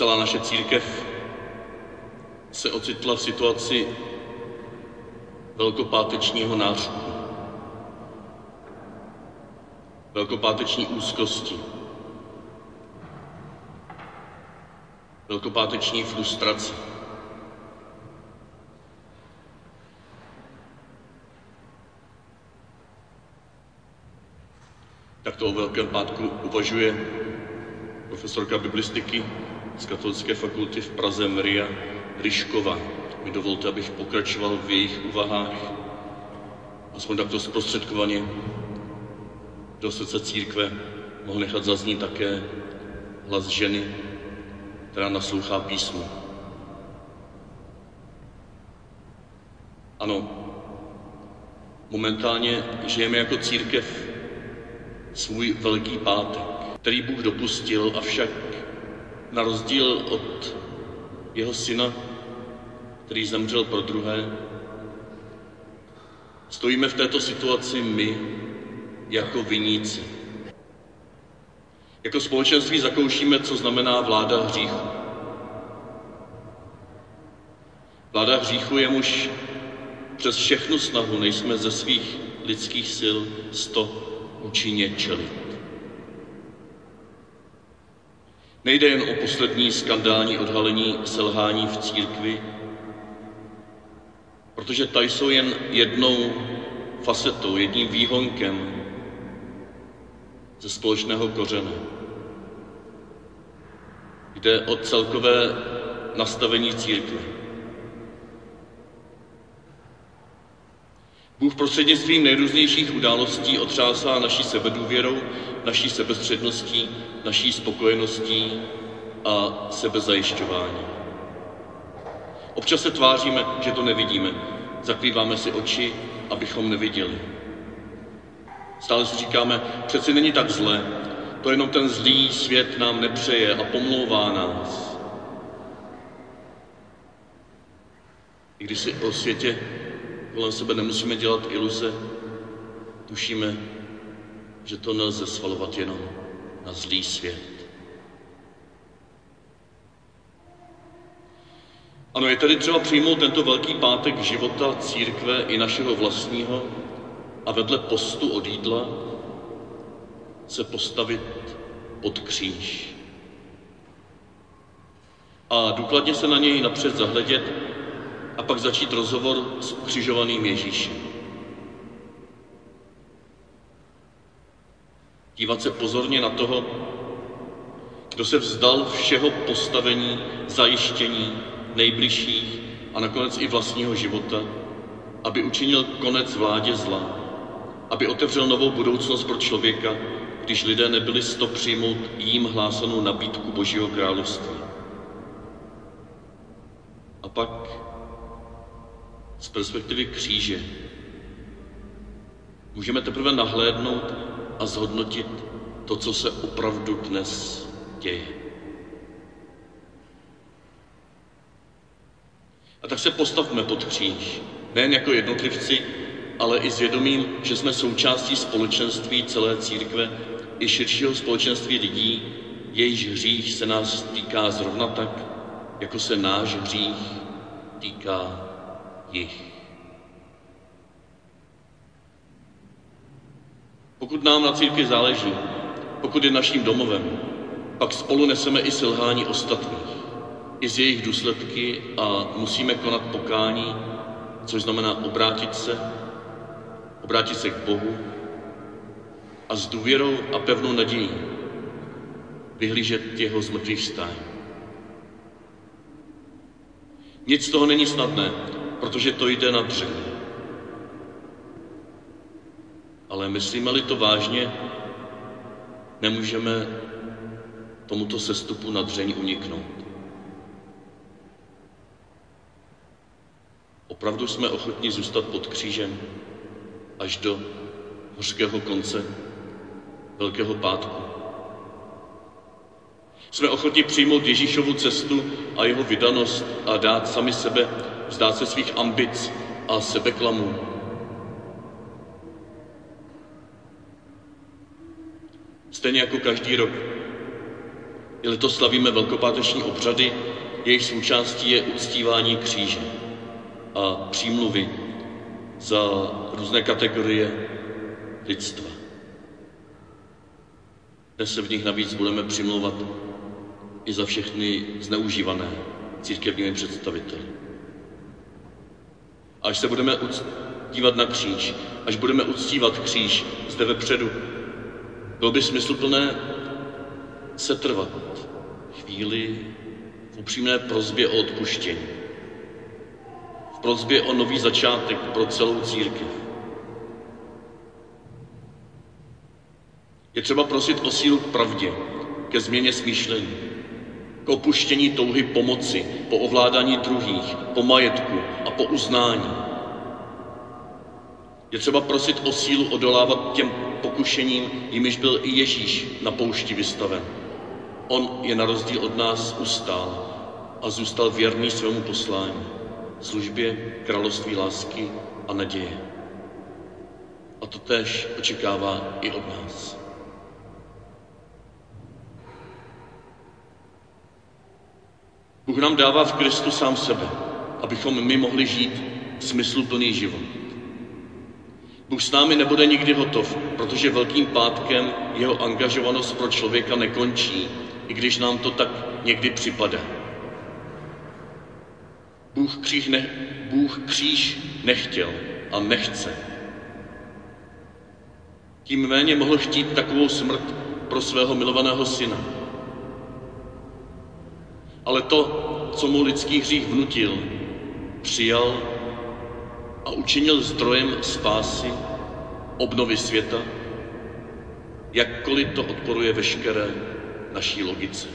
Celá naše církev se ocitla v situaci velkopátečního nářku, velkopáteční úzkosti, velkopáteční frustrace. Tak to o Velkém pátku uvažuje profesorka biblistiky z Katolické fakulty v Praze Maria Ryškova. Mi dovolte, abych pokračoval v jejich úvahách, aspoň takto zprostředkovaně do srdce církve mohl nechat zaznít také hlas ženy, která naslouchá písmu. Ano, momentálně žijeme jako církev svůj velký pátek, který Bůh dopustil, avšak na rozdíl od jeho syna, který zemřel pro druhé, stojíme v této situaci my jako viníci. Jako společenství zakoušíme, co znamená vláda hříchu. Vláda hříchu, jemuž přes všechnu snahu nejsme ze svých lidských sil sto účinně čelit. Nejde jen o poslední skandální odhalení selhání v církvi, protože ta jsou jen jednou facetou, jedním výhonkem ze společného kořene. Jde o celkové nastavení církve. Bůh prostřednictvím nejrůznějších událostí otřásá naší sebedůvěrou, naší sebestředností, naší spokojeností a sebezajišťování. Občas se tváříme, že to nevidíme. Zakrýváme si oči, abychom neviděli. Stále si říkáme, přeci není tak zle, to jenom ten zlý svět nám nepřeje a pomlouvá nás. I když si o světě kolem sebe nemusíme dělat iluze, tušíme, že to nelze svalovat jenom na zlý svět. Ano, je tedy třeba přijmout tento velký pátek života církve i našeho vlastního a vedle postu od jídla se postavit pod kříž. A důkladně se na něj napřed zahledět a pak začít rozhovor s ukřižovaným Ježíšem. Dívat se pozorně na toho, kdo se vzdal všeho postavení, zajištění nejbližších a nakonec i vlastního života, aby učinil konec vládě zla, aby otevřel novou budoucnost pro člověka, když lidé nebyli sto přijmout jím hlásanou nabídku Božího království. A pak z perspektivy kříže můžeme teprve nahlédnout a zhodnotit to, co se opravdu dnes děje. A tak se postavme pod kříž, nejen jako jednotlivci, ale i svědomím, že jsme součástí společenství celé církve i širšího společenství lidí, jejíž hřích se nás týká zrovna tak, jako se náš hřích týká jich. Pokud nám na církvi záleží, pokud je naším domovem, pak spolu neseme i selhání ostatních, i z jejich důsledky a musíme konat pokání, což znamená obrátit se, obrátit se k Bohu a s důvěrou a pevnou nadějí vyhlížet jeho zmrtvých vstání. Nic z toho není snadné, protože to jde na břeh. Ale myslíme-li to vážně, nemůžeme tomuto sestupu na dřeň uniknout. Opravdu jsme ochotni zůstat pod křížem až do hořkého konce Velkého pátku. Jsme ochotni přijmout Ježíšovu cestu a jeho vydanost a dát sami sebe, vzdát se svých ambic a sebeklamů. Stejně jako každý rok I letos slavíme velkopáteční obřady, jejich součástí je uctívání kříže a přímluvy za různé kategorie lidstva. Dnes se v nich navíc budeme přimlouvat i za všechny zneužívané církevními představiteli. Až se budeme dívat na kříž, až budeme uctívat kříž zde vepředu, bylo by smysluplné setrvat chvíli v upřímné prozbě o odpuštění. V prozbě o nový začátek pro celou církev. Je třeba prosit o sílu k pravdě, ke změně smýšlení, k opuštění touhy pomoci, po ovládání druhých, po majetku a po uznání. Je třeba prosit o sílu odolávat těm pokušením, jimiž byl i Ježíš na poušti vystaven. On je na rozdíl od nás ustál a zůstal věrný svému poslání, službě království lásky a naděje. A to též očekává i od nás. Bůh nám dává v Kristu sám sebe, abychom my mohli žít smysluplný život. Bůh s námi nebude nikdy hotov, protože Velkým pátkem jeho angažovanost pro člověka nekončí, i když nám to tak někdy připadá. Bůh kříž, ne, Bůh kříž nechtěl a nechce. Tím méně mohl chtít takovou smrt pro svého milovaného syna. Ale to, co mu lidský hřích vnutil, přijal a učinil zdrojem spásy, obnovy světa, jakkoliv to odporuje veškeré naší logice.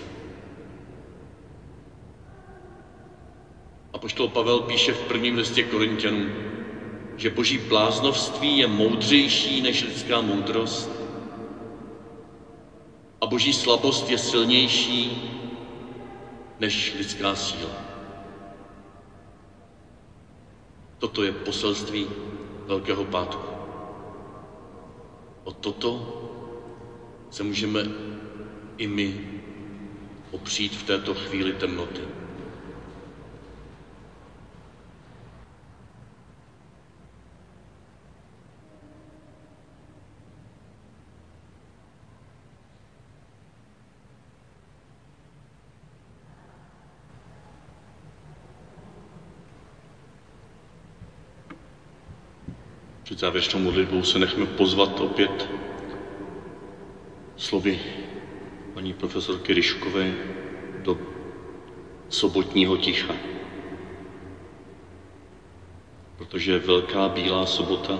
A poštol Pavel píše v prvním listě Korintianů, že boží bláznovství je moudřejší než lidská moudrost a boží slabost je silnější než lidská síla. Toto je poselství Velkého pátku. O toto se můžeme i my opřít v této chvíli temnoty. Závěrečnou modlitbou se nechme pozvat opět slovy paní profesorky Ryškové do sobotního ticha. Protože Velká Bílá sobota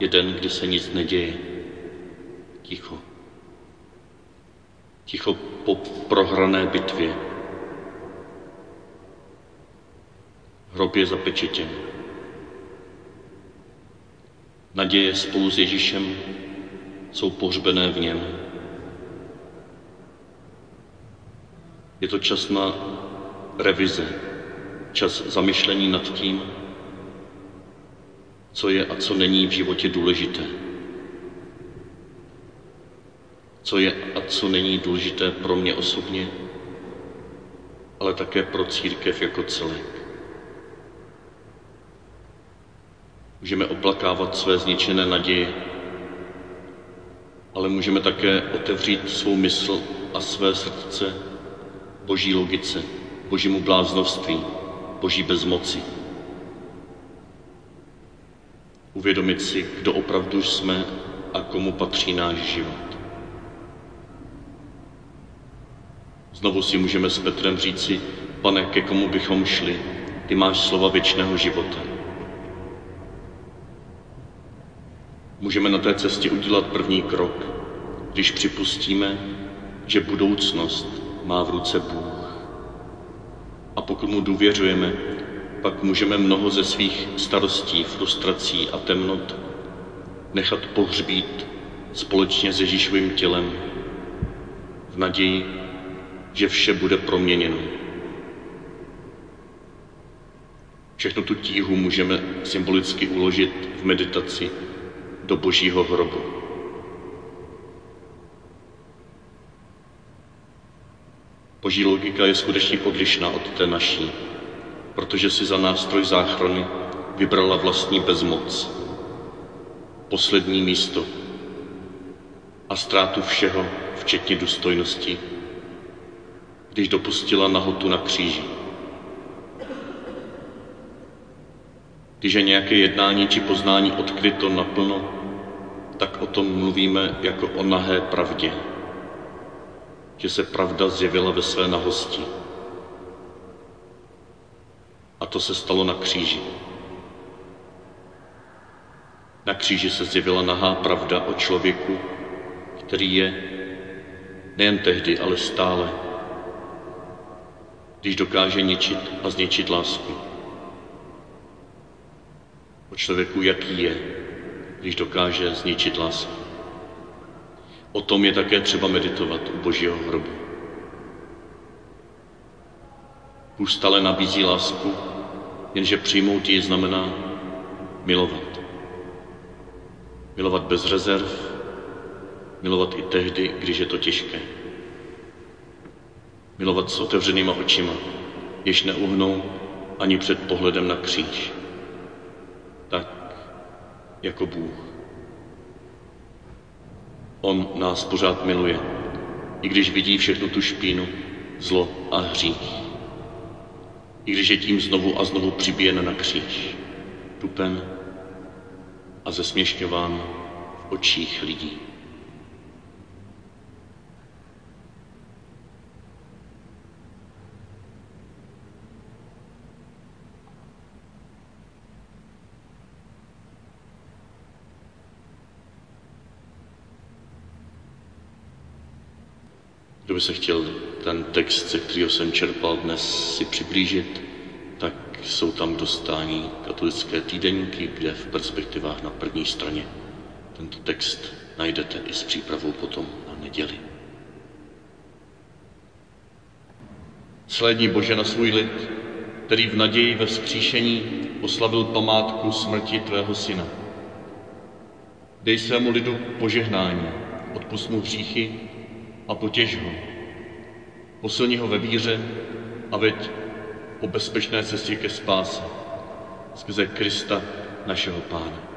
je den, kdy se nic neděje. Ticho. Ticho po prohrané bitvě. Hrob je zapečetěn. Naděje spolu s Ježíšem jsou pohřbené v něm. Je to čas na revize, čas zamyšlení nad tím, co je a co není v životě důležité. Co je a co není důležité pro mě osobně, ale také pro církev jako celek. Můžeme oplakávat své zničené naděje, ale můžeme také otevřít svou mysl a své srdce boží logice, božímu bláznovství, boží bezmoci. Uvědomit si, kdo opravdu jsme a komu patří náš život. Znovu si můžeme s Petrem říci, pane, ke komu bychom šli, ty máš slova věčného života. Můžeme na té cestě udělat první krok, když připustíme, že budoucnost má v ruce Bůh. A pokud mu důvěřujeme, pak můžeme mnoho ze svých starostí, frustrací a temnot nechat pohřbít společně s Ježíšovým tělem v naději, že vše bude proměněno. Všechno tu tíhu můžeme symbolicky uložit v meditaci do božího hrobu. Boží logika je skutečně odlišná od té naší, protože si za nástroj záchrany vybrala vlastní bezmoc, poslední místo a ztrátu všeho, včetně důstojnosti, když dopustila nahotu na kříži. Když je nějaké jednání či poznání odkryto naplno, tak o tom mluvíme jako o nahé pravdě. Že se pravda zjevila ve své nahosti. A to se stalo na kříži. Na kříži se zjevila nahá pravda o člověku, který je nejen tehdy, ale stále, když dokáže ničit a zničit lásku. O člověku, jaký je, když dokáže zničit lásku. O tom je také třeba meditovat u Božího hrobu. Bůh stále nabízí lásku, jenže přijmout ji znamená milovat. Milovat bez rezerv, milovat i tehdy, když je to těžké. Milovat s otevřenýma očima, jež neuhnou ani před pohledem na kříž. Jako Bůh. On nás pořád miluje, i když vidí všechnu tu špínu, zlo a hřích. I když je tím znovu a znovu přibíjen na kříž, tupen a zesměšňován v očích lidí. Kdo by se chtěl ten text, ze kterého jsem čerpal dnes, si přiblížit, tak jsou tam dostání katolické týdenky, kde v perspektivách na první straně tento text najdete i s přípravou potom na neděli. Slédní Bože na svůj lid, který v naději ve vzkříšení oslavil památku smrti tvého syna. Dej svému lidu požehnání, odpust mu hříchy a potěž ho. Posilni ho ve víře a veď po bezpečné cestě ke spáse skrze Krista našeho Pána.